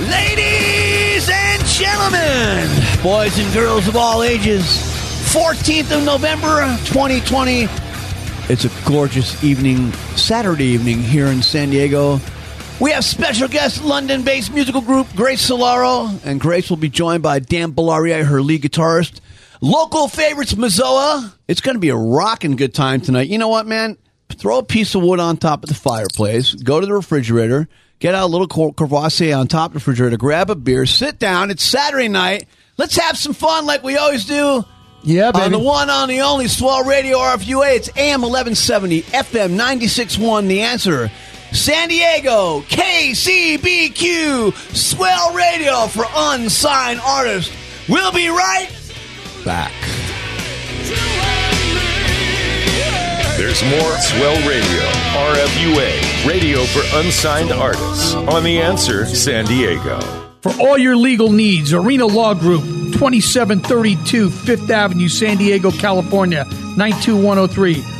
Ladies and gentlemen, boys and girls of all ages, 14th of November 2020. It's a gorgeous evening, Saturday evening here in San Diego. We have special guest London based musical group Grace Solero, and Grace will be joined by Dan Bellaria, her lead guitarist. Local favorites, Mazoa. It's going to be a rocking good time tonight. You know what, man? Throw a piece of wood on top of the fireplace, go to the refrigerator, get out a little Courvoisier on top of the refrigerator, grab a beer, sit down. It's Saturday night. Let's have some fun like we always do. Yeah, baby. On the one, on the only Swell Radio RFUA, it's AM 1170, FM 96.1, The Answer. San Diego, KCBQ, Swell Radio for unsigned artists. We'll be right back. There's more Swell Radio, RFUA, radio for unsigned artists. On The Answer, San Diego. For all your legal needs, Arena Law Group, 2732 Fifth Avenue, San Diego, California, 92103.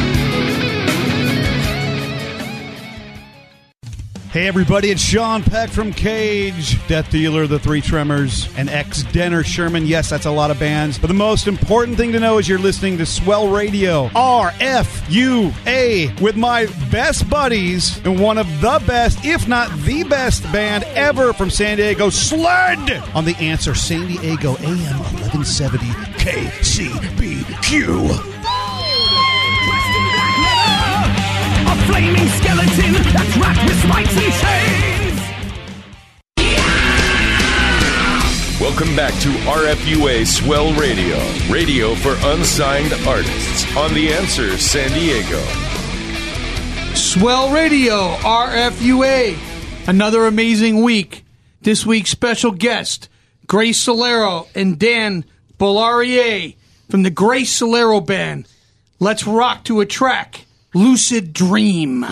Hey everybody, it's Sean Peck from Cage, Death Dealer, The Three Tremors, and ex Denner Shermann. Yes, that's a lot of bands. But the most important thing to know is you're listening to Swell Radio, RFUA, with my best buddies and one of the best, if not the best band ever from San Diego, Sled, on The Answer San Diego AM 1170 KCBQ. A flaming skeleton that's wrapped with spikes and chains. Welcome back to RFUA Swell Radio, radio for unsigned artists. On The Answer, San Diego. Swell Radio, RFUA. Another amazing week. This week's special guest, Grace Solero and Dan Bolarier from the Grace Solero Band. Let's rock to a track, Lucid Dream.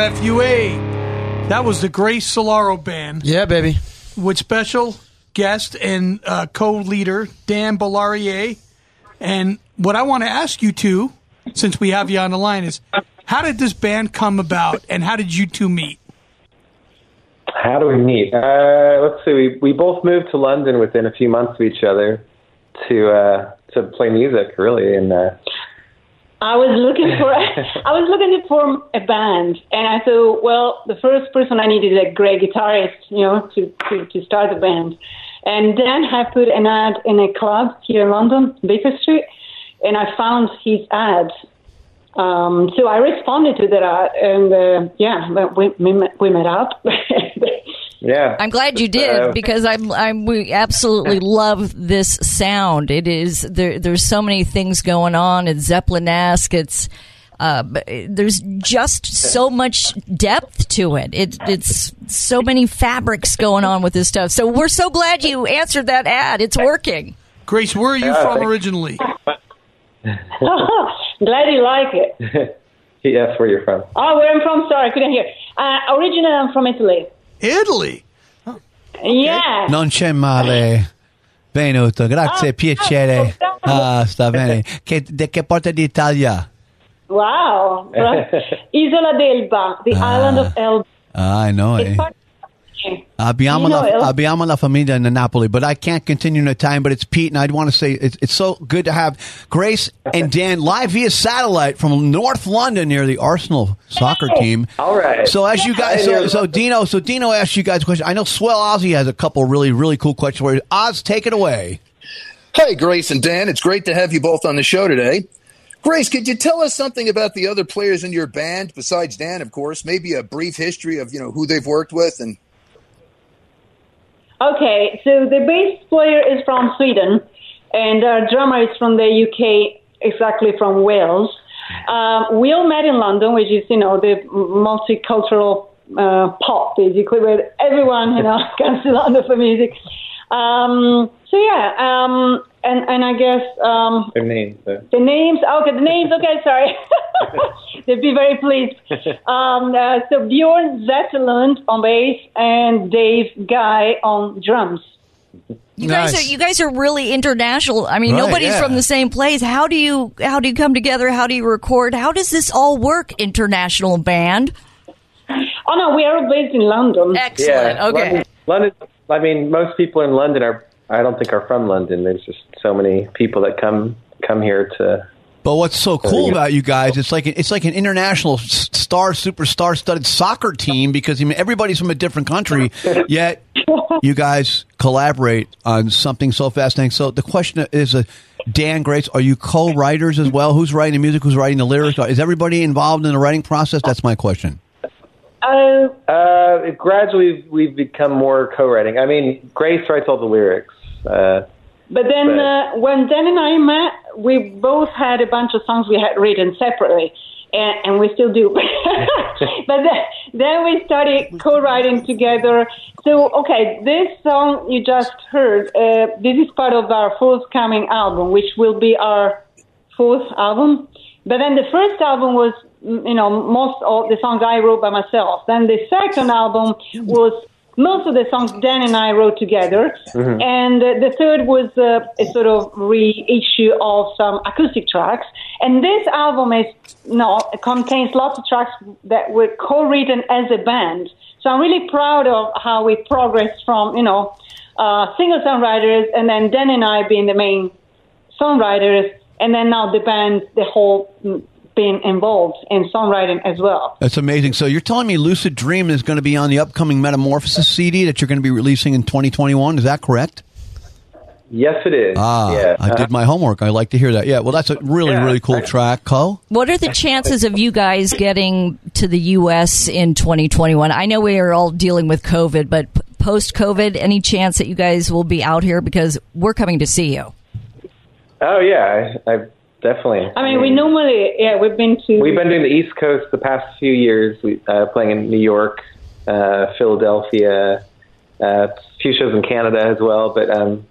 RFUA. That was the Grace Solero Band Yeah, baby. with special guest and uh, co-leader Dan Bellarier. And what I want to ask you two, since we have you on the line, is how did this band come about, and how did you two meet? How do we meet? Uh, let's see. We we both moved to London within a few months of each other to uh, to play music, really, and uh, I was looking for I was looking for a band, and I thought, well, the first person I needed is a great guitarist, you know, to to, to start the band. And then I put an ad in a club here in London, Baker Street, and I found his ad. Um, so I responded to that ad, and uh, yeah, we, we met up. yeah. I'm glad you did Uh, because I'm I'm we absolutely love this sound. It is there. There's so many things going on. It's Zeppelin-esque. It's uh, there's just so much depth to it. It it's so many fabrics going on with this stuff. So we're so glad you answered that ad. It's working. Grace, where are you Yeah, from thank- originally? Glad you like it. yes, where you're from? Oh, where I'm from? Sorry, I couldn't hear. Uh, originally, I'm from Italy. Italy. Yeah. Non c'è male. Venuto, grazie, piacere. Ah, sta bene. Che, de che parte d'Italia? Wow. Isola d'Elba, the island of Elba. Ah, I know. It's Eh. part Abbiamo, You know, la, El- abbiamo la famiglia in Napoli, but I can't continue in the time. But it's Pete, and I'd want to say it's, it's so good to have Grace and Dan live via satellite from North London near the Arsenal soccer team. All right. So as you guys, so, so Dino, so Dino asked you guys a question. I know Swell Ozzy has a couple really, really cool questions for you. Oz, take it away. Hey, Grace and Dan, it's great to have you both on the show today. Grace, could you tell us something about the other players in your band besides Dan, of course? Maybe a brief history of you know who they've worked with and Okay, so the bass player is from Sweden, and our drummer is from the UK, exactly from Wales. Um, we all met in London, which is, you know, the multicultural uh, pop, basically, where everyone, you know, comes to London for music. Um, so, yeah, um, and, and I guess um, Their names. uh, the names, okay, the names, okay, sorry. They'd be very pleased. Um, uh, so Bjorn Zetterlund on bass and Dave Guy on drums. You guys Nice. are you guys are really international. I mean, Right, nobody's yeah. from the same place. How do you how do you come together? How do you record? How does this all work? International band. Oh no, we are based in London. Excellent. Yeah. okay. London, London. I mean, most people in London are. I don't think are from London. There's just so many people that come come here to. But what's so cool you about you guys? It's like it's like an international star, superstar studded soccer team because I mean everybody's from a different country, yet you guys collaborate on something so fascinating. So the question is, uh, Dan Grace, are you co-writers as well? Who's writing the music? Who's writing the lyrics? Is everybody involved in the writing process? That's my question. Uh, Uh, gradually, we've become more co-writing. I mean, Grace writes all the lyrics. Uh, but then But- uh, when Dan and I met, we both had a bunch of songs we had written separately. And, and we still do. but then, then we started co-writing together. So, okay, this song you just heard, uh, this is part of our forthcoming album, which will be our fourth album. but then the first album was, you know, most of the songs I wrote by myself. Then the second album was most of the songs Dan and I wrote together. Mhm. And uh, the third was uh, a sort of reissue of some acoustic tracks. And this album is, no, it contains lots of tracks that were co-written as a band. So I'm really proud of how we progressed from, you know, uh, single songwriters and then Dan and I being the main songwriters and then now the band, the whole being involved in songwriting as well. That's amazing. So you're telling me Lucid Dream is going to be on the upcoming Metamorphosis CD that you're going to be releasing in 2021. Is that correct? Yes, it is. Ah, yeah. I did my homework. I like to hear that. Yeah, well, that's a really, Yeah, really cool track, Co. What are the chances of you guys getting to the U.S. in 2021? I know we are all dealing with COVID, but post COVID, any chance that you guys will be out here because we're coming to see you? Oh yeah, I, I definitely. I mean, we normally, yeah, we've been to. We've been doing the East Coast the past few years. We uh, playing in New York, uh, Philadelphia, uh, a few shows in Canada as well. But um,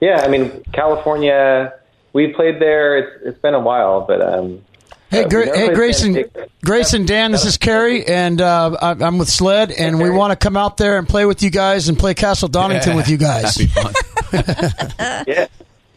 yeah, I mean California. We played there. It's, it's been a while, but um, Hey, uh, Gra- we never hey, Grayson, Grayson, Dan, this is Kerry, and uh, I- I'm with Sled, and we want to come out there and play with you guys and play Castle Donington Yeah, with you guys. That'd be fun. Yeah.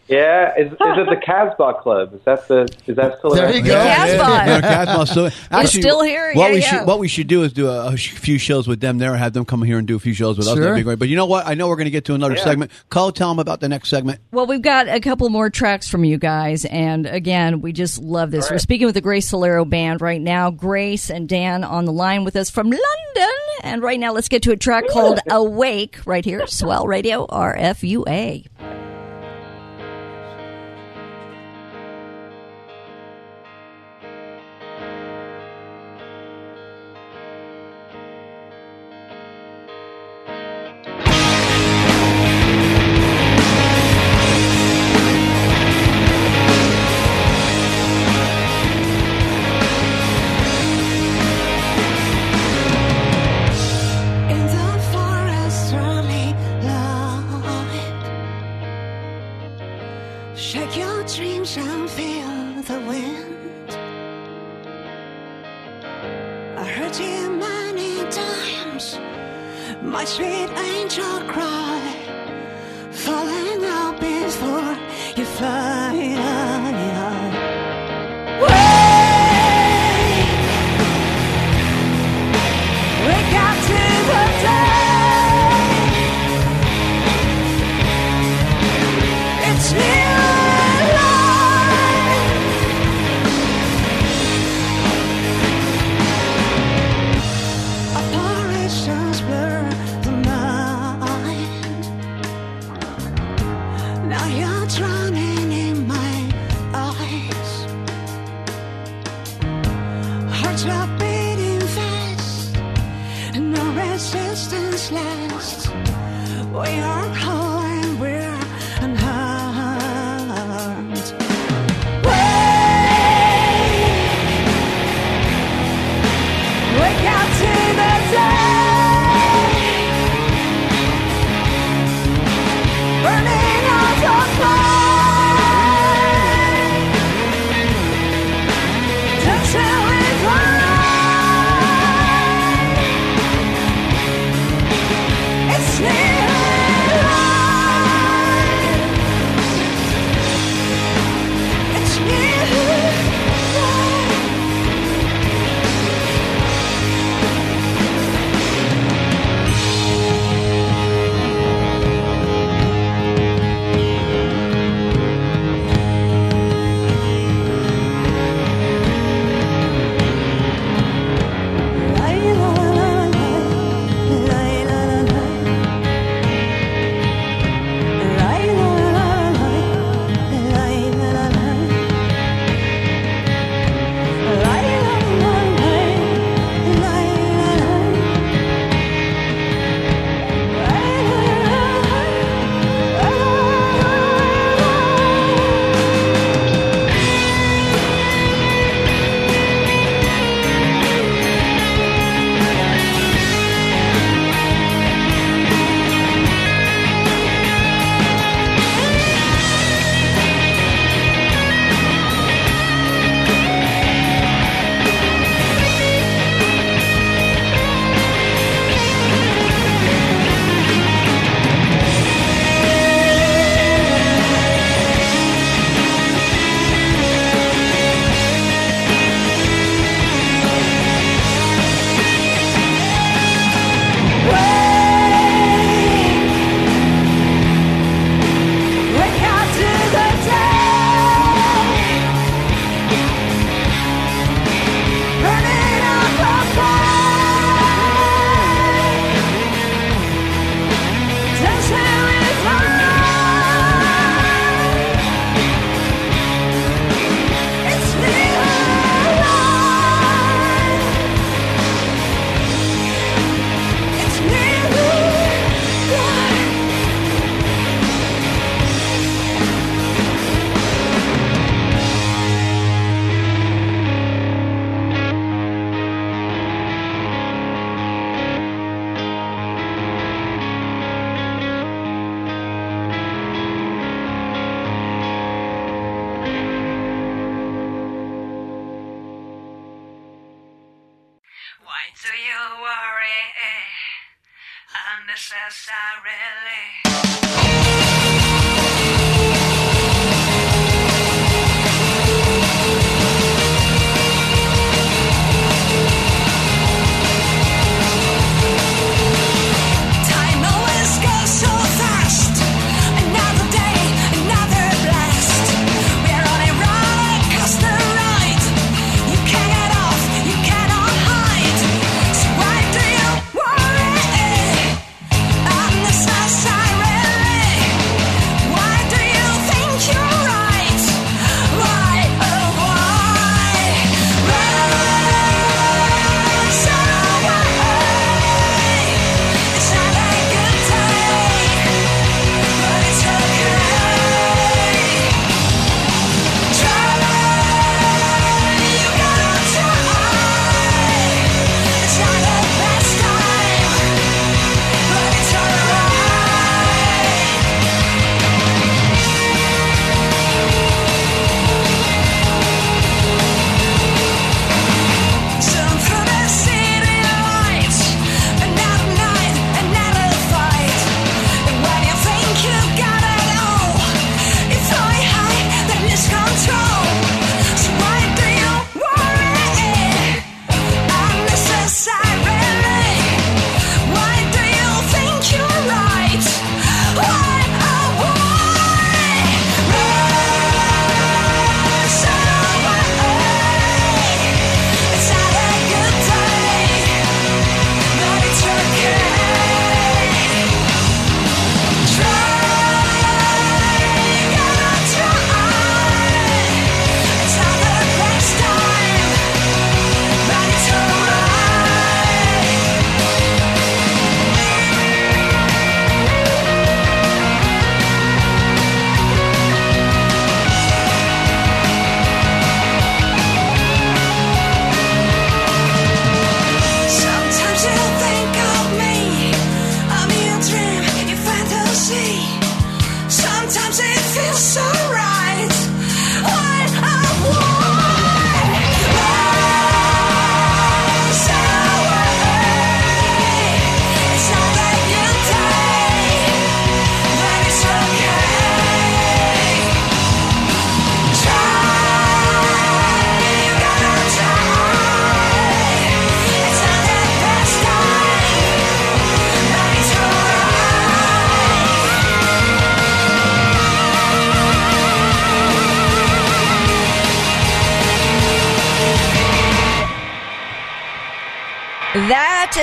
Yeah, is, is it the Casbah Club? Is that the? Is that still There around? you go. Casbah. No, Casbah still, actually, still here? What Yeah, we yeah. should what we should do is do a, a few shows with them there, have them come here and do a few shows with us. Sure. That'd be great. But you know what? I know we're going to get to another Yeah. segment. Co, tell them about the next segment. Well, we've got a couple more tracks from you guys, and again, we just love this. All We're speaking with the Grace Solero Band right now. Grace and Dan on the line with us from London, and right now, let's get to a track called "Awake" right here, Swell Radio RFUA.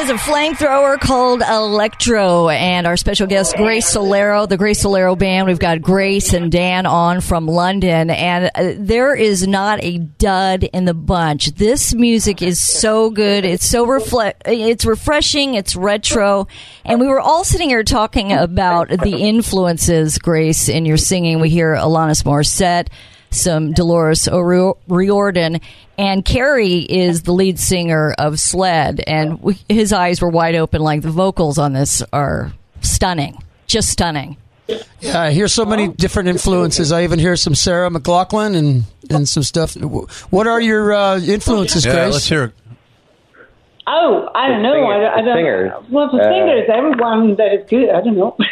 Is a flamethrower called Electro, and our special guest Grace Solero, the Grace Solero band. We've got Grace and Dan on from London, and uh, there is not a dud in the bunch. This music is so good. It's so reflect. It's refreshing. It's retro, and we were all sitting here talking about the influences, Grace, in your singing. We hear Alanis Morissette some Dolores O'Riordan, and Carrie is the lead singer of Sled, and we, his eyes were wide open. Like the vocals on this are stunning, just stunning. Yeah, I hear so many different influences. I even hear some Sarah McLachlan and, and some stuff. What are your uh, influences, Yeah, Grace? let's hear it. Oh, I don't know. Singers, I, I don't, singers. Well, for Uh, singers, everyone that is good. I don't know.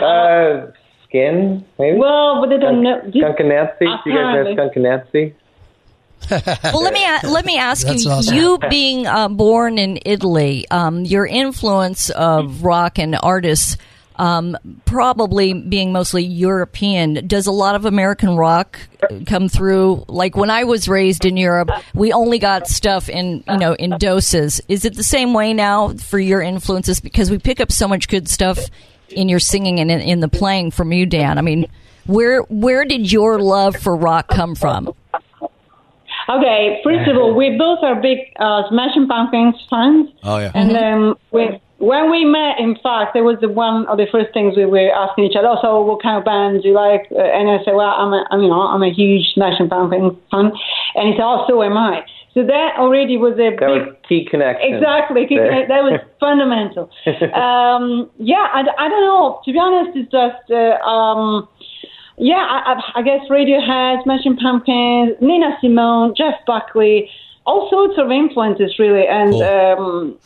Uh, Skin, maybe? well, but they don't know. Skunk Anansie? Do you guys know Apparently. Skunk Anansie? Well, let me let me ask That's you: awesome. you being uh, born in Italy, um, your influence of rock and artists. Um, probably being mostly European, does a lot of American rock come through? Like when I was raised in Europe, we only got stuff in you know in doses. Is it the same way now for your influences? Because we pick up so much good stuff in your singing and in, in the playing from you, Dan. I mean, where where did your love for rock come from? Okay, first of all, we both are big uh, Smashing Pumpkins fans. Oh yeah. And um, we, when we met, in fact, it was the one of the first things we were asking each other. Oh, so what kind of bands do you like? Uh, and I said, well, I'm a, I'm, you know, I'm a huge Smashing Pumpkins fan. And he said, oh, so am I. So that already was a That big was key connection. Exactly. there. That was fundamental. um, yeah, I, I don't know. To be honest, it's just, uh, um, yeah, I, I, I guess Radiohead, Smashing Pumpkins, Nina Simone, Jeff Buckley, all sorts of influences really, and Cool. um,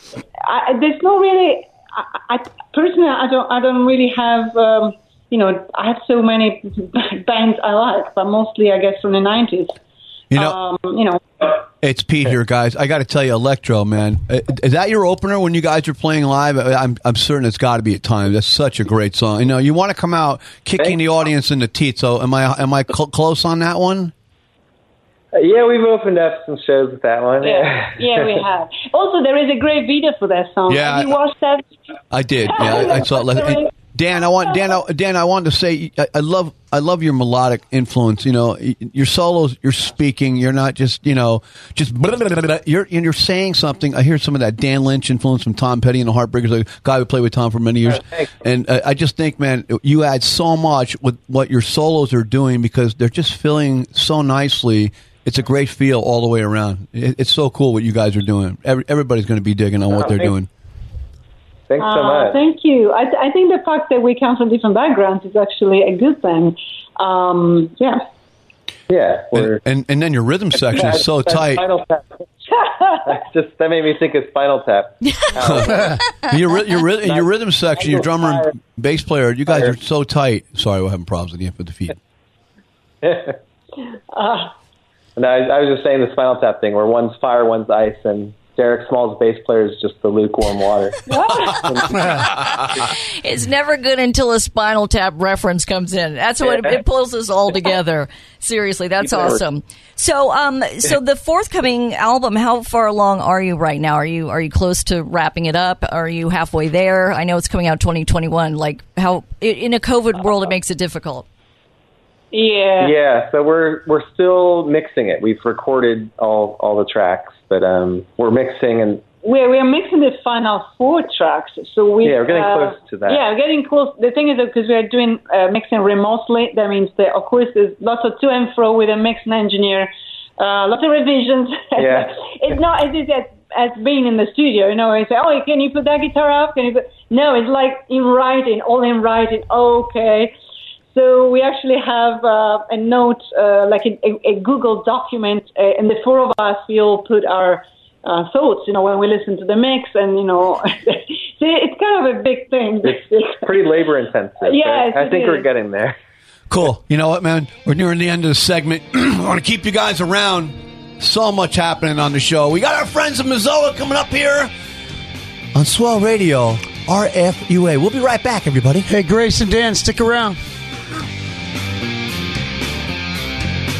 I, there's no really. I, I personally, I don't, I don't really have. Um, you know, I have so many bands I like, but mostly, I guess, from the '90s. You know, Um, you know, it's Pete here, guys. I got to tell you, Electro, man, Uh, is that your opener when you guys are playing live? I- I'm, I'm certain it's got to be at times. That's such a great song. You know, you want to come out kicking the audience in the teeth. So, am I am I cl- close on that one? Uh, yeah, we've opened up some shows with that one. yeah, yeah, we have. Also, there is a great video for that song. Yeah, have you watched that? I did. Yeah, I, I saw. it. And Dan, I want Dan. I, Dan, I wanted to say I, I love I love your melodic influence. You know, your solos. You're speaking. You're not just you know just blah, blah, blah, you're and you're saying something. I hear some of that Dan Lynch influence from Tom Petty and the Heartbreakers, a guy who played with Tom for many years. And uh, I just think, man, you add so much with what your solos are doing because they're just feeling so nicely. It's a great feel all the way around. It, it's so cool what you guys are doing. Every, everybody's going to be digging on what Oh, they're doing. Thanks so Uh, much. Thank you. I, I think the fact that we come from different backgrounds is actually a good thing. Um, yeah. Yeah, we're And and then your rhythm section is so That tight. Spinal Tap. That's just that made me think of Spinal Tap. your ry- your your rhythm section, your drummer and bass player, you guys are so tight. Sorry, we're having problems with the with the feed. Uh, No, I, I was just saying the Spinal Tap thing, where one's fire, one's ice, and Derek Smalls bass player is just the lukewarm water. It's never good until a Spinal Tap reference comes in. That's what it pulls us all together. Seriously, that's awesome. So, um, so the forthcoming album, how far along are you right now? Are you are you close to wrapping it up? Are you halfway there? I know it's coming out 2021. Like how in a COVID world, it makes it difficult. Yeah. yeah, so we're we're still mixing it. We've recorded all all the tracks, but um, we're mixing and We're, we're mixing the final four tracks. So we, Yeah, we're getting uh, close to that. Yeah, we're getting close. The thing is because we are doing uh, mixing remotely, that means that, of course, there's lots of to and fro with a mixing engineer, uh, lots of revisions. Yeah. it's not as easy as, as being in the studio, you know, you say, oh, can you put that guitar up? Can you put... No, it's like in writing, all in writing. Okay. So we actually have uh, a note, uh, like a, a, a Google document, uh, and the four of us, we all put our uh, thoughts, you know, when we listen to the mix, and you know, see, it's kind of a big thing. it's pretty labor intensive. Yes, I it think we're getting there. Cool. You know what, man? We're nearing the end of the segment. I want to keep you guys around. So much happening on the show. We got our friends of Mazzoa coming up here on Swell Radio, RFUA. We'll be right back, everybody. Hey, Grace and Dan, stick around.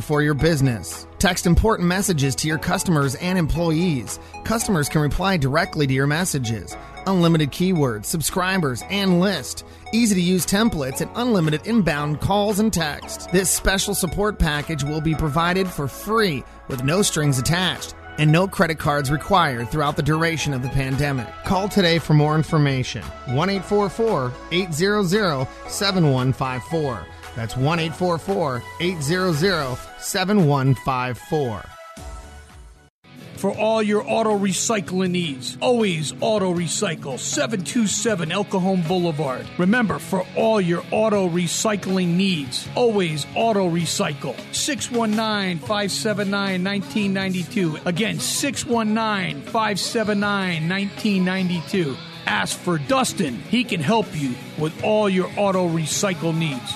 for your business. Text important messages to your customers and employees. Customers can reply directly to your messages. Unlimited keywords, subscribers, and list. Easy to use templates and unlimited inbound calls and text. This special support package will be provided for free with no strings attached and no credit cards required throughout the duration of the pandemic. Call today for more information. 1 844 800 7154. That's 1 844 800 7154. For all your auto recycling needs, always auto recycle 727 El Cajon Boulevard. Remember, for all your auto recycling needs, always auto recycle 619 579 1992. Again, 619 579 1992. Ask for Dustin. He can help you with all your auto recycle needs.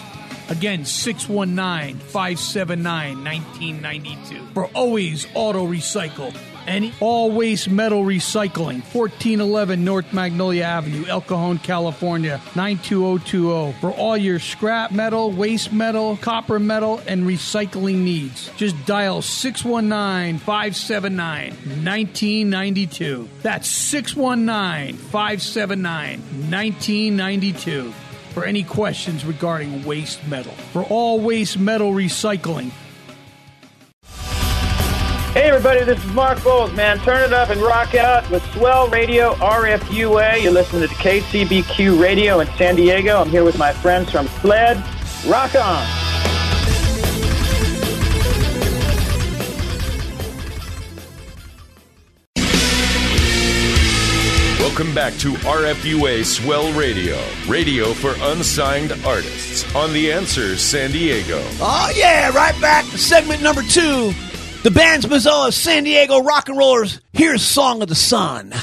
Again, 619 579 1992 for always auto recycle. And all waste metal recycling, 1411 North Magnolia Avenue, El Cajon, California, 92020. For all your scrap metal, waste metal, copper metal, and recycling needs. Just dial 619 579 1992. That's 619 579 1992 for any questions regarding waste metal. For all waste metal recycling, Hey everybody, this is Mark Bowles, man. Turn it up and rock out with Swell Radio RFUA. You're listening to KCBQ Radio in San Diego. I'm here with my friends from SLED. Rock on! Welcome back to RFUA Swell Radio, radio for unsigned artists on The Answer San Diego. Oh, yeah, right back segment number two. The band's Mazzoa San Diego Rock and Rollers. Here's Song of the Sun.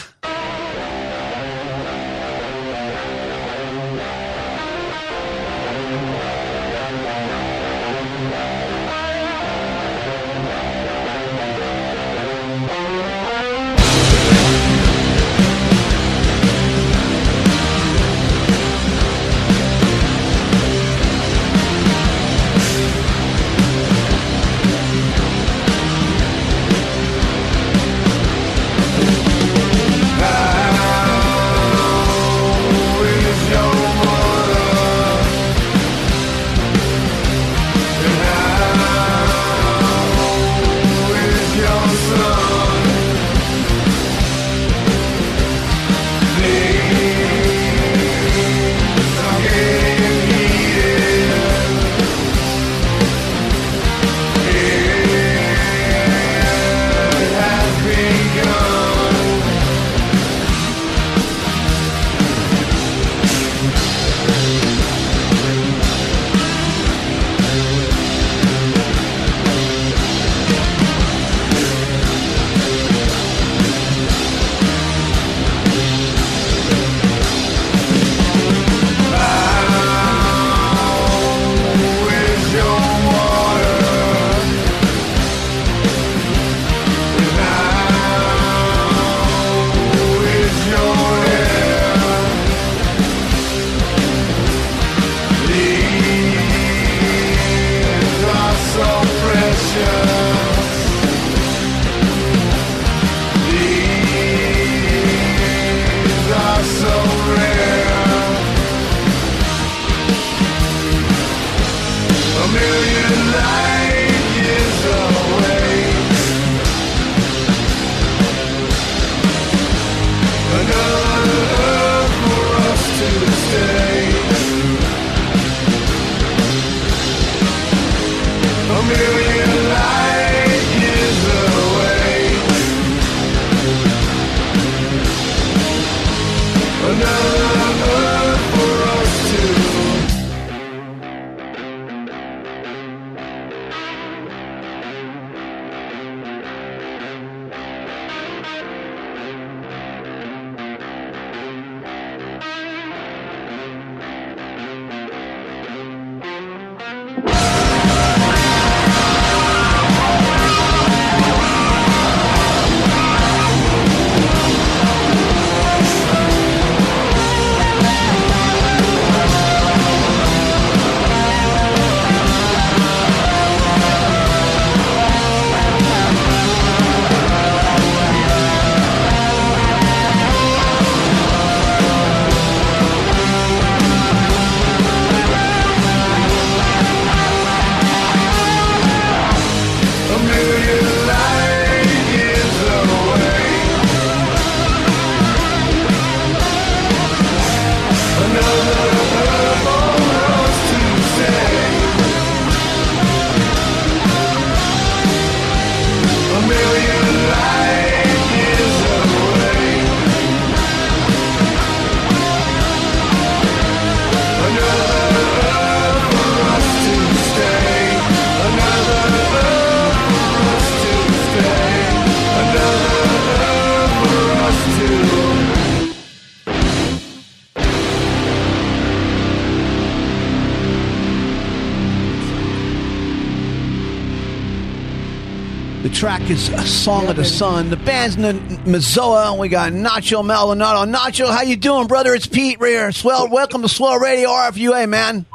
The track is Song of the Sun. The band's N- Mazoa, and we got Nacho Maldonado. Nacho, how you doing, brother? It's Pete right here. Swell, welcome to Swell Radio RFUA, man.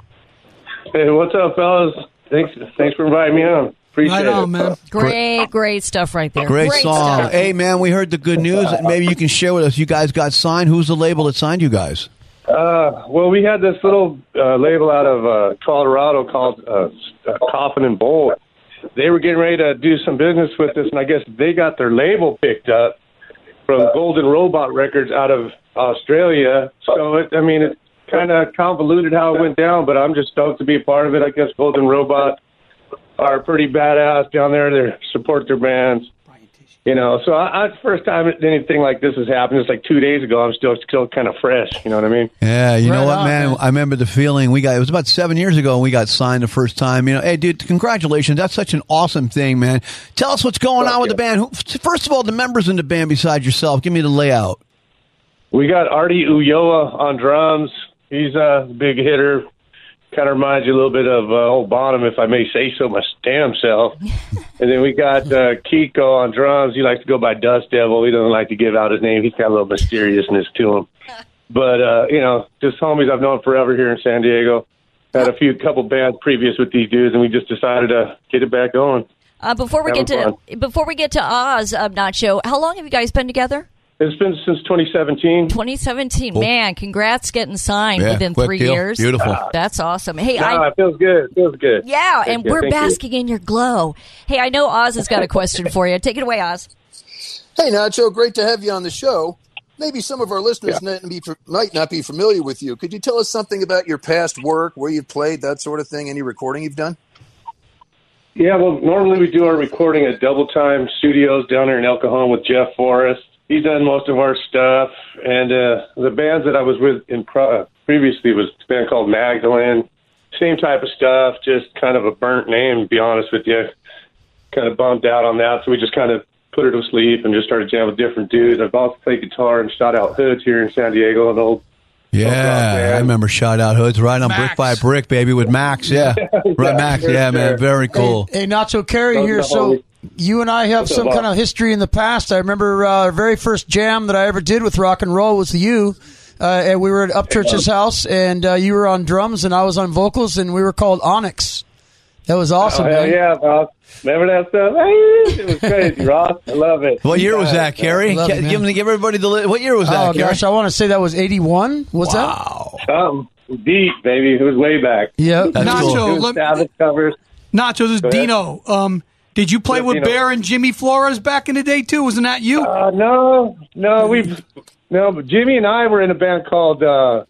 Hey, what's up, fellas? Thanks, thanks for inviting me on. Appreciate it. Man. Great, great stuff right there. Great, song. stuff. Hey, man, we heard the good news. Maybe you can share with us. You guys got signed. Who's the label that signed you guys? Uh, well, we had this little uh, label out of uh, Colorado called uh, uh, Coffin and Bolt. They were getting ready to do some business with us, and I guess they got their label picked up from Golden Robot Records out of Australia. So, it, I mean, it's kind of convoluted how it went down, but I'm just stoked to be a part of it. I guess Golden Robot are pretty badass down there. They support their bands. You know, so I, I, it's the first time anything like this has happened. It's like two days ago. I'm still still kind of fresh. You know what I mean? Yeah, you know what, on, man? man. I remember the feeling we got. It was about seven years ago, and we got signed the first time. You know, hey, dude, congratulations! That's such an awesome thing, man. Tell us what's going on with the band. Who, first of all, the members in the band besides yourself. Give me the layout. We got Artie Uyoa on drums. He's a big hitter. Kind of reminds you a little bit of uh, old Bonham, if I may say so, my damn self. and then we got uh, Kiko on drums. He likes to go by Dust Devil. He doesn't like to give out his name. He's got a little mysteriousness to him. But uh, you know, just homies I've known forever here in San Diego. Had a few couple bands previous with these dudes, and we just decided to get it back going. Uh, before we get Having to before we get to Oz, uh, Nacho, how long have you guys been together? It's been since 2017. 2017. Cool. Man, congrats getting signed Yeah, within three deal. years. Beautiful. Ah, that's awesome. Hey, no, I it feels good. It feels good. yeah, Thank and you. we're Thank you. basking in your glow. Hey, I know Oz has got a question for you. Take it away, Oz. Hey, Nacho, great to have you on the show. Maybe some of our listeners might, be, might not be familiar with you. Could you tell us something about your past work, where you've played, that sort of thing, any recording you've done? Yeah, well, normally we do our recording at Double Time Studios down here in El Cajon with Jeff Forrest. He's done most of our stuff, and uh, the bands that I was with in pro- uh, previously was a band called Magdalene. Same type of stuff, just kind of a burnt name. To be honest with you, kind of bummed out on that, so we just kind of put it to sleep and just started jamming with different dudes. I've also played guitar and Shout Out Hoods here in San Diego, an old Yeah, I remember Shout Out Hoods right on Brick by Brick, baby, with Max. Yeah, right, Max. Yeah, man, very cool. Hey, Nacho Kerry Those here. So homies. You and I have What's some up, kind of history in the past. I remember uh, our very first jam that I ever did with rock and roll was you. Uh, and we were at Upchurch's house, and uh, you were on drums, and I was on vocals, and we were called Onyx. That was awesome, oh, hell man. yeah, Ross. Remember that stuff? Hey, it was crazy, Ross. I love it. What year was that, Kerry? It, Give, man. give, everybody the. Li- what year was that, Oh Kerry? gosh, I want to say that was eighty-one. Was that? wow. Something deep, baby. It was way back. Yeah, That's Nacho, cool. Let- Sabbath covers. Nacho, this is Dino. Um, did you play Yeah, with Dino. Bear and Jimmy Flores back in the day too? Wasn't that you? Uh, no, no, we've no. But Jimmy and I were in a band called uh,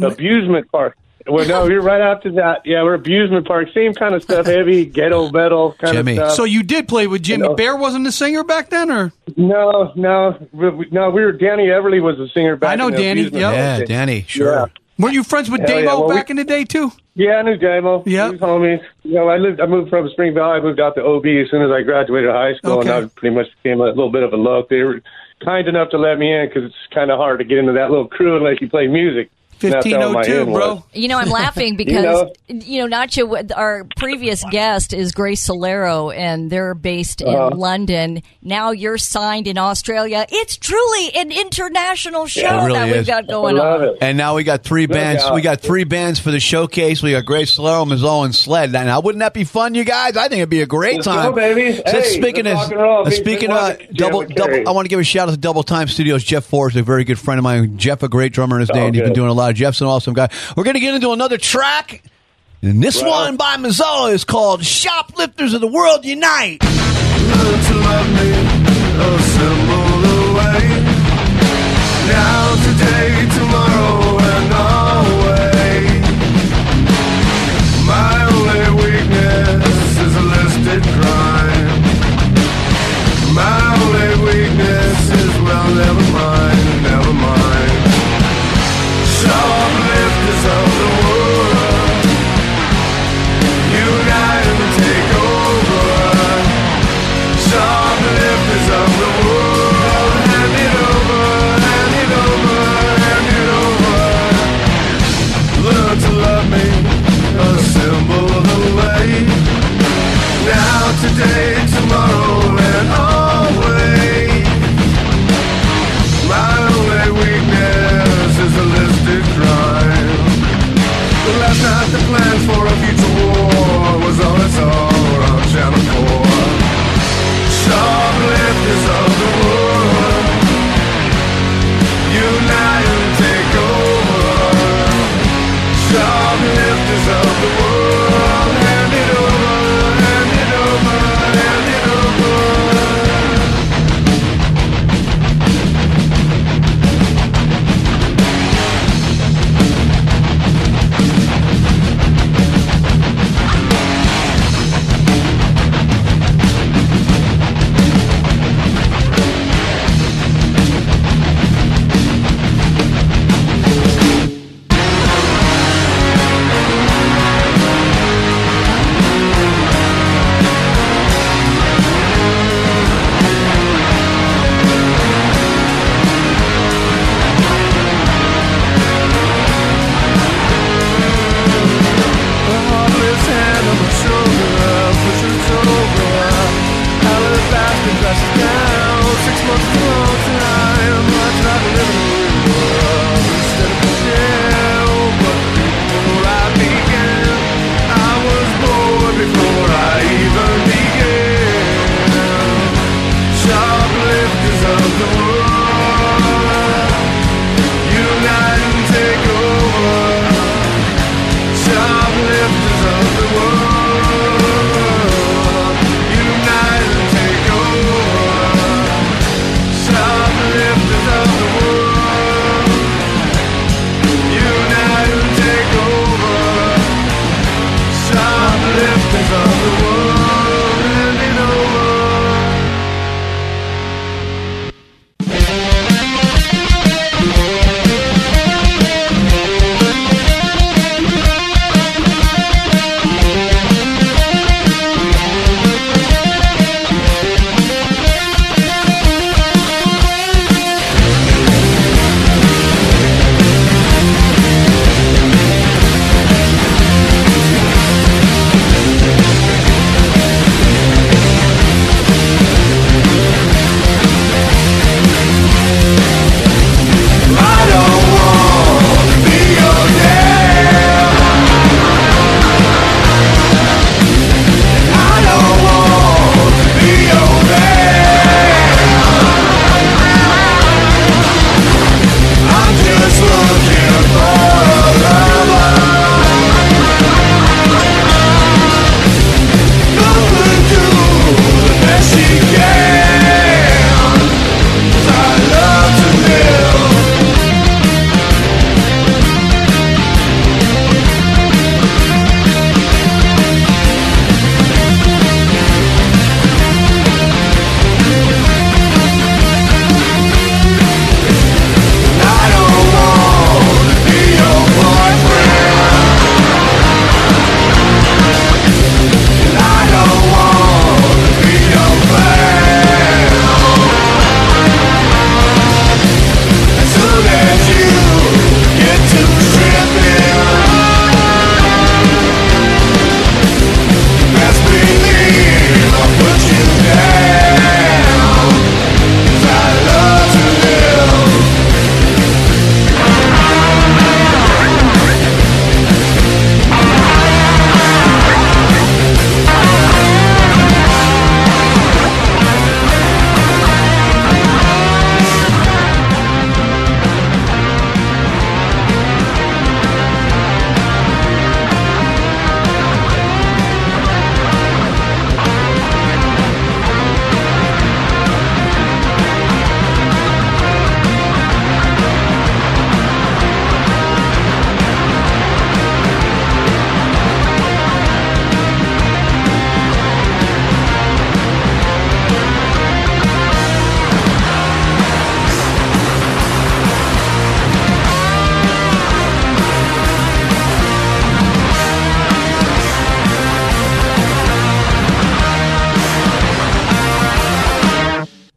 Abusement Park. Well, no, we were right after that. Yeah, we're Abusement Park. Same kind of stuff, heavy ghetto metal kind of stuff. So you did play with Jimmy. Bear wasn't the singer back then, or no, no, we- no. We were Danny Everly was the singer back. I know in Danny, yep. Yeah, Danny, sure. weren't you friends with Hell Davo yeah, well, we- back in the day too? Yeah, I knew Damo. Yeah, homies. You know, I lived. I moved from Spring Valley. I moved out to OB as soon as I graduated high school, and I pretty much became a little bit of a look. They were kind enough to let me in because it's kind of hard to get into that little crew unless you play music. And that's how my in was. You know, I'm laughing because you know? know, Nacho. Our previous guest is Grace Solero, and they're based Uh-huh. in London. Now you're signed in Australia. It's truly an international show It really that is. we've got going on. And now we got three bands. doubt. We got three bands for the showcase. We got Grace Solero, Mazzo, and Sled. Now, wouldn't that be fun, you guys? I think it'd be a great Let's time. go, baby. So Hey, speaking of roll. uh, speaking of uh, double double, I want to give a shout out to Double Time Studios. Jeff Forrest, a very good friend of mine. Jeff, a great drummer in his day, Oh, and he's been doing a lot. Jeff's an awesome guy. We're gonna get into another track. And this Right. one by Mazzo is called "Shoplifters of the World Unite." Now,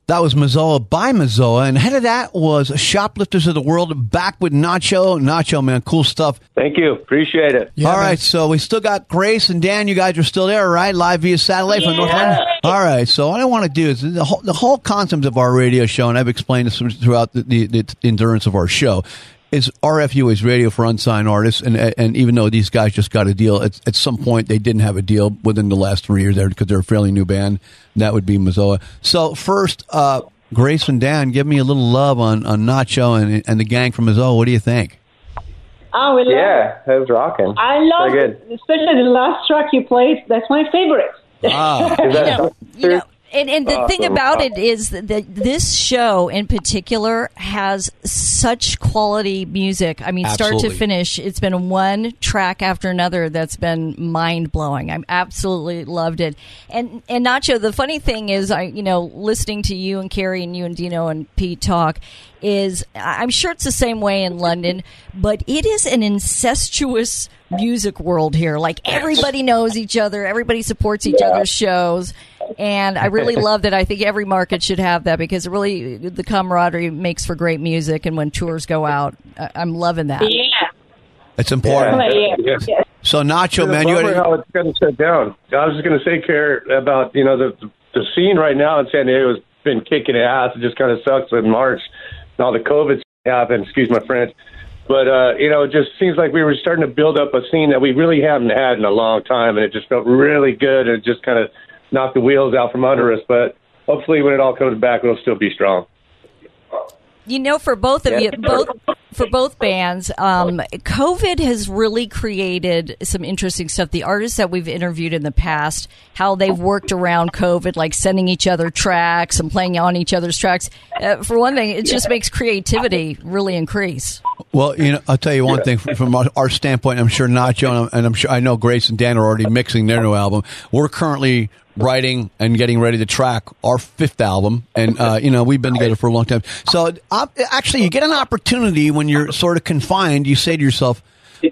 That was Mazzoa by Mazzoa. And ahead of that was Shoplifters of the World back with Nacho. Nacho, man, cool stuff. Thank you. Appreciate it. All right, so we still got Grace and Dan. You guys are still there, right? Live via satellite from North London. All right, so what I want to do is the whole, the whole concept of our radio show, and I've explained this throughout the, the, the endurance of our show, is RFU is radio for unsigned artists, and and even though these guys just got a deal, at, at some point they didn't have a deal within the last three years there because they're a fairly new band. That would be Mazoa. So first, uh, Grace and Dan, give me a little love on, on Nacho and and the gang from Mazoa. What do you think? Oh, we love Yeah, that was rocking. I love Very it, especially the last track you played. That's my favorite. Ah. Is that- You know, you know, and, and the thing Awesome. about it is that this show in particular has such quality music. I mean, start to finish, it's been one track after another that's been mind blowing. I'm absolutely loved it. And and Nacho, the funny thing is, I you know listening to you and Kerry and you and Dino and Pete talk is I'm sure it's the same way in London, but it is an incestuous music world here. Like everybody knows each other, everybody supports each other's shows. And I really love that. I think every market should have that because really the camaraderie makes for great music. And when tours go out, I- I'm loving that. Yeah. It's important. Yeah. Yeah. yeah. So Nacho, It's man, you bummer had, how it's going to shut down. I was just going to say, Care, about you know the the scene right now in San Diego has been kicking ass. It just kind of sucks in March and all the COVID happened. Excuse my French, but uh, you know it just seems like we were starting to build up a scene that we really haven't had in a long time, and it just felt really good. And it just kind of knocked the wheels out from under us. But hopefully, when it all comes back, we'll still be strong. You know, for both of you, both for both bands, um, COVID has really created some interesting stuff. The artists that we've interviewed in the past, how they've worked around COVID, like sending each other tracks and playing on each other's tracks. Uh, for one thing, it just makes creativity really increase. Well, you know, I'll tell you one thing from, from our, our standpoint. I'm sure Nacho and I'm sure I know Grace and Dan are already mixing their new album. We're currently writing and getting ready to track our fifth album, and uh, you know we've been together for a long time. So uh, actually, you get an opportunity when you're sort of confined. You say to yourself,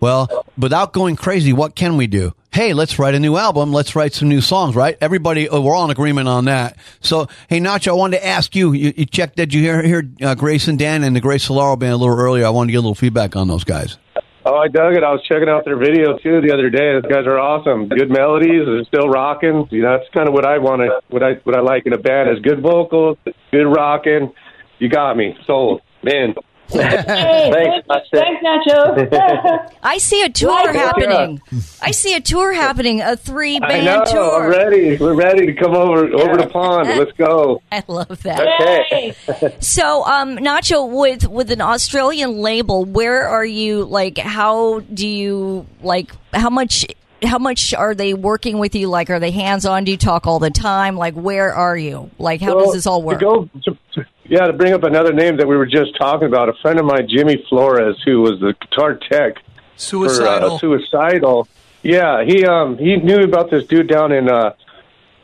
"Well, without going crazy, what can we do?" Hey, let's write a new album. Let's write some new songs, right? Everybody, oh, we're all in agreement on that. So, hey, Nacho, I wanted to ask you. You, you checked? Did you hear hear uh, Grace and Dan and the Grace Solero band a little earlier? I wanted to get a little feedback on those guys. Oh, I dug it. I was checking out their video too the other day. Those guys are awesome. Good melodies. They're still rocking. You know, that's kind of what I want to, what I, what I like in a band is good vocals, good rocking. You got me sold, man. Hey, Thanks, thanks, thanks, Nacho. I see a tour Right. happening. I see a tour happening, a three band know. tour. I'm ready. We're ready to come over over the pond. Let's go. I love that. Okay. So, um, Nacho, with with an Australian label, where are you? Like, how do you like? How much? How much are they working with you? Like, are they hands on? Do you talk all the time? Like, where are you? Like, how Well, does this all work? To go, to, to- yeah, to bring up another name that we were just talking about, a friend of mine, Jimmy Flores, who was the guitar tech Suicidal. for uh, Suicidal. Yeah, he um he knew about this dude down in uh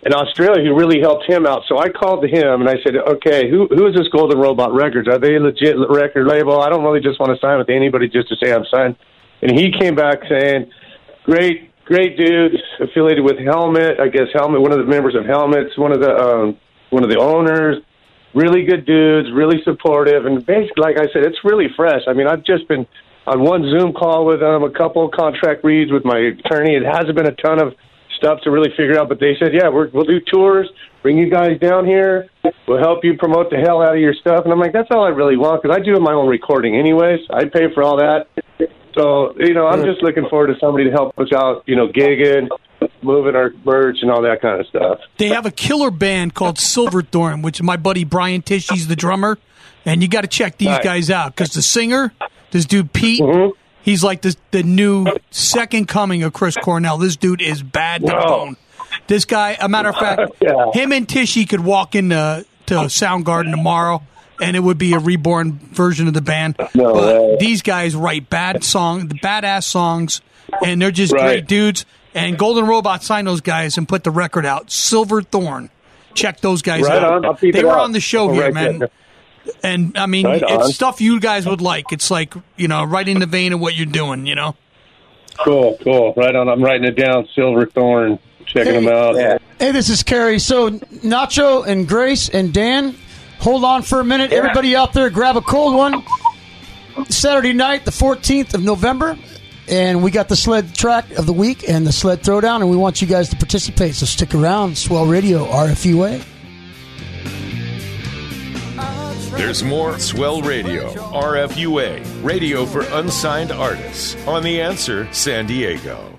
in Australia who really helped him out. So I called to him and I said, "Okay, who who is this Golden Robot Records? Are they a legit record label? I don't really just want to sign with anybody just to say I'm signed." And he came back saying, "Great, great dudes affiliated with Helmet. I guess Helmet, one of the members of Helmet's one of the um, one of the owners. Really good dudes, really supportive, and basically, like I said, it's really fresh. I mean, I've just been on one Zoom call with them, a couple of contract reads with my attorney. It hasn't been a ton of stuff to really figure out, but they said, yeah, we're, we'll do tours, bring you guys down here, we'll help you promote the hell out of your stuff. And I'm like, that's all I really want because I do my own recording anyways. I pay for all that. So, you know, I'm just looking forward to somebody to help us out, you know, gigging, moving our merch and all that kind of stuff. They have a killer band called Silverthorn, which my buddy Brian Tichy's the drummer, and you got to check these Right. guys out because the singer, this dude Pete, Mm-hmm. he's like this, the new second coming of Chris Cornell. This dude is bad to bone. This guy, a matter of fact, Yeah. him and Tishy could walk into to Soundgarden tomorrow, and it would be a reborn version of the band. No but way. these guys write bad song, the badass songs, and they're just Right. great dudes. And Golden Robot signed those guys and put the record out. Silver Thorn, Check those guys Right out. on. They were out. on the show I'll here, write man. that. And I mean, Right on. it's stuff you guys would like. It's like you know, right in the vein of what you're doing. You know. Cool, cool. Right on. I'm writing it down. Silver Thorn Checking them out. Hey, this is Kerry. So, Nacho and Grace and Dan, hold on for a minute. Everybody out there, grab a cold one. Saturday night, the 14th of November, and we got the sled track of the week and the sled throwdown, and we want you guys to participate. So stick around. Swell Radio, RFUA. There's more Swell Radio, RFUA, radio for unsigned artists, on The Answer San Diego.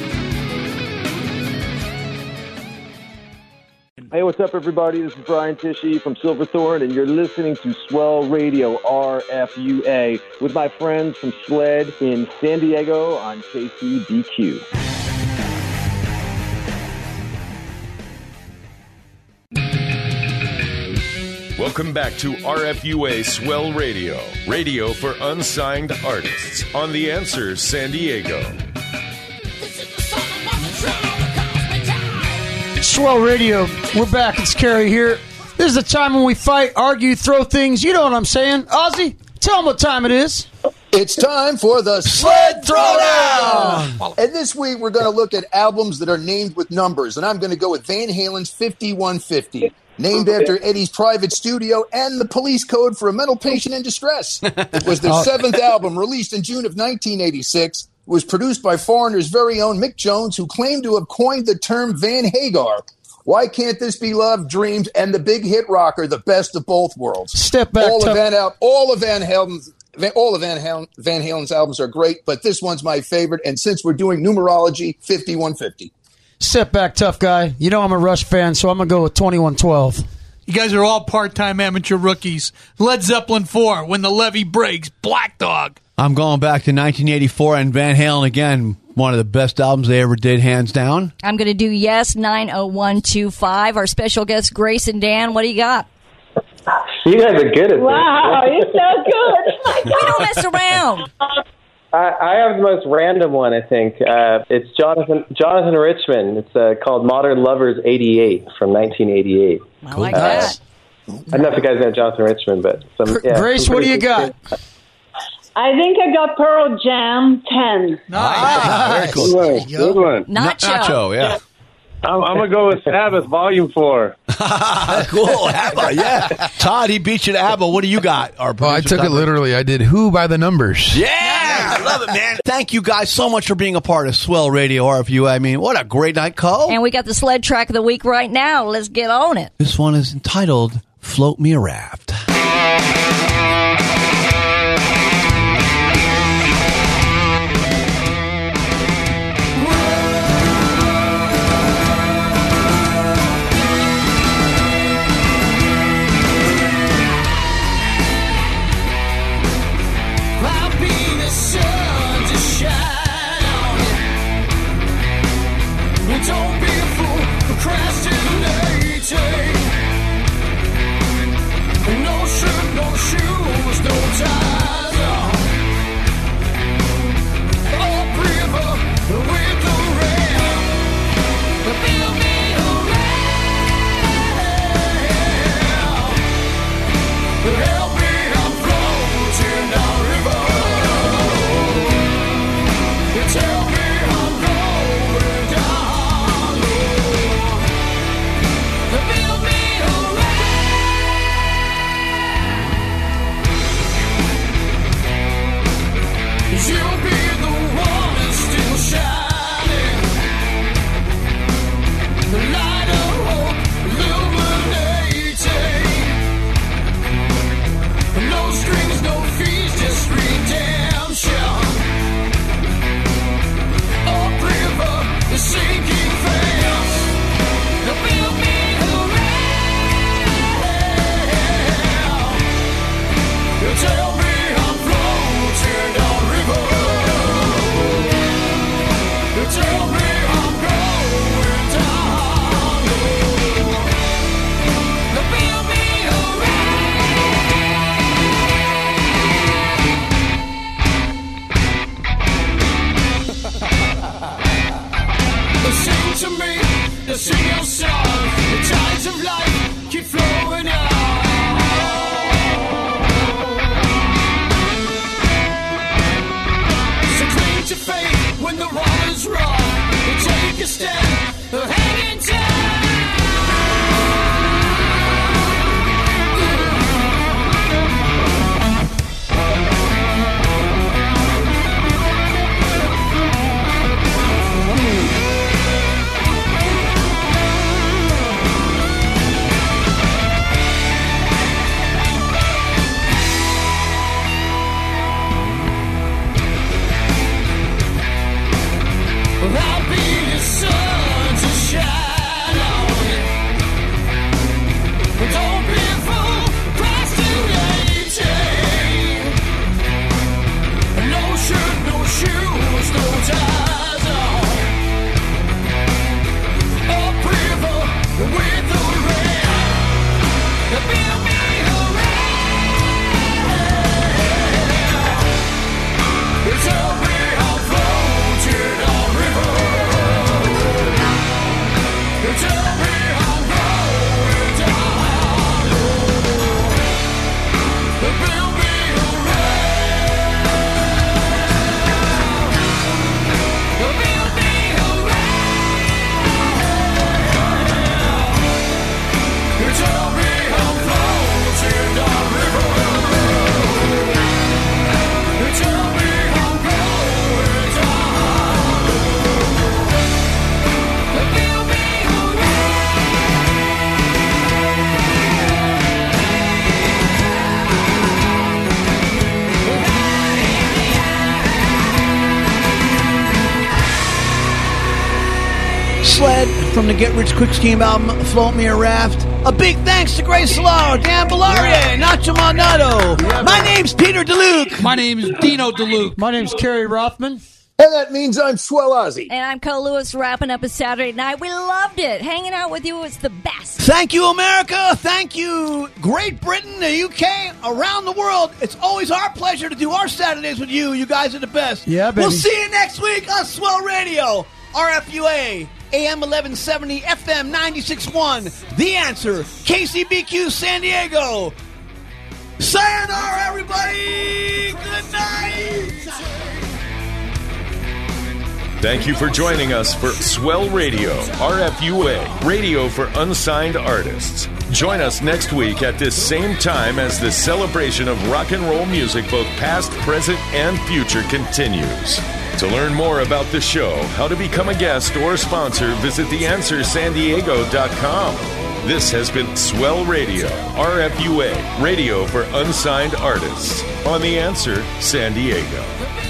Hey, what's up, everybody? This is Brian Tichy from Silverthorne, and you're listening to Swell Radio RFUA with my friends from SLED in San Diego on KCBQ. Welcome back to RFUA Swell Radio, radio for unsigned artists, on The Answer San Diego. Swell Radio. We're back. It's Kerry here. This is the time when we fight, argue, throw things. You know what I'm saying. Ozzy, tell them what time it is. It's time for the Sled Throwdown! And this week we're going to look at albums that are named with numbers, and I'm going to go with Van Halen's 5150. Named after Eddie's private studio and the police code for a mental patient in distress. It was their Oh. seventh album, released in June of 1986. It was produced by Foreigner's very own Mick Jones, who claimed to have coined the term Van Hagar. Why can't this be love, dreams, and the big hit rocker, the best of both worlds? Step back, All tough- of Van Al- all of Van Halen's all of Van, Halen, Van Halen's albums are great, but this one's my favorite. And since we're doing numerology, 5150. Step back, tough guy. You know I'm a Rush fan, so I'm going to go with 2112. You guys are all part time amateur rookies. Led Zeppelin 4, When the Levee Breaks, Black Dog. I'm going back to 1984 and Van Halen again. One of the best albums they ever did, hands down. I'm going to do yes 90125. Our special guest Grace and Dan. What do you got? You guys are good at this. Wow, you're so good. We don't mess around. I, I have the most random one, I think. Uh, it's Jonathan Jonathan Richman. It's uh, called Modern Lovers 88 from 1988. I like Uh, that. I don't know if you guys know Jonathan Richman, but some, yeah, Grace, some what do pretty you good- got? I think I got Pearl Jam 10. Ah, very cool. Good one. Good one. Nacho. Nacho, yeah. I'm, I'm gonna go with Sabbath Volume Four. cool. ABBA, yeah. Todd, he beat you to ABBA. What do you got? Our Well, I producer, took it literally. I did Who by the numbers. Yeah, I love it, man. Thank you guys so much for being a part of Swell Radio RFU. I mean, what a great night, Cole. And we got the sled track of the week right now. Let's get on it. This one is entitled Float Me a Raft. Get Rich Quick Scheme album, Float Me a Raft. A big thanks to Grace Solero, Dan Belaria, Nacho Malnado. My name's Peter DeLuke. My name's Dino DeLuke. My name's Kerry Rothman. And that means I'm Swell Ozzy. And I'm Cole Lewis wrapping up a Saturday night. We loved it. Hanging out with you was the best. Thank you, America. Thank you, Great Britain, the UK, around the world. It's always our pleasure to do our Saturdays with you. You guys are the best. Yeah, baby. We'll see you next week on Swell Radio, RFUA, AM 1170, FM 96.1. The answer, KCBQ San Diego. Sayonara, everybody. Good night. Thank you for joining us for Swell Radio, RFUA, radio for unsigned artists. Join us next week at this same time as the celebration of rock and roll music, both past, present, and future, continues. To learn more about the show, how to become a guest or sponsor, visit theanswersandiego.com. This has been Swell Radio, RFUA, radio for unsigned artists, on The Answer San Diego.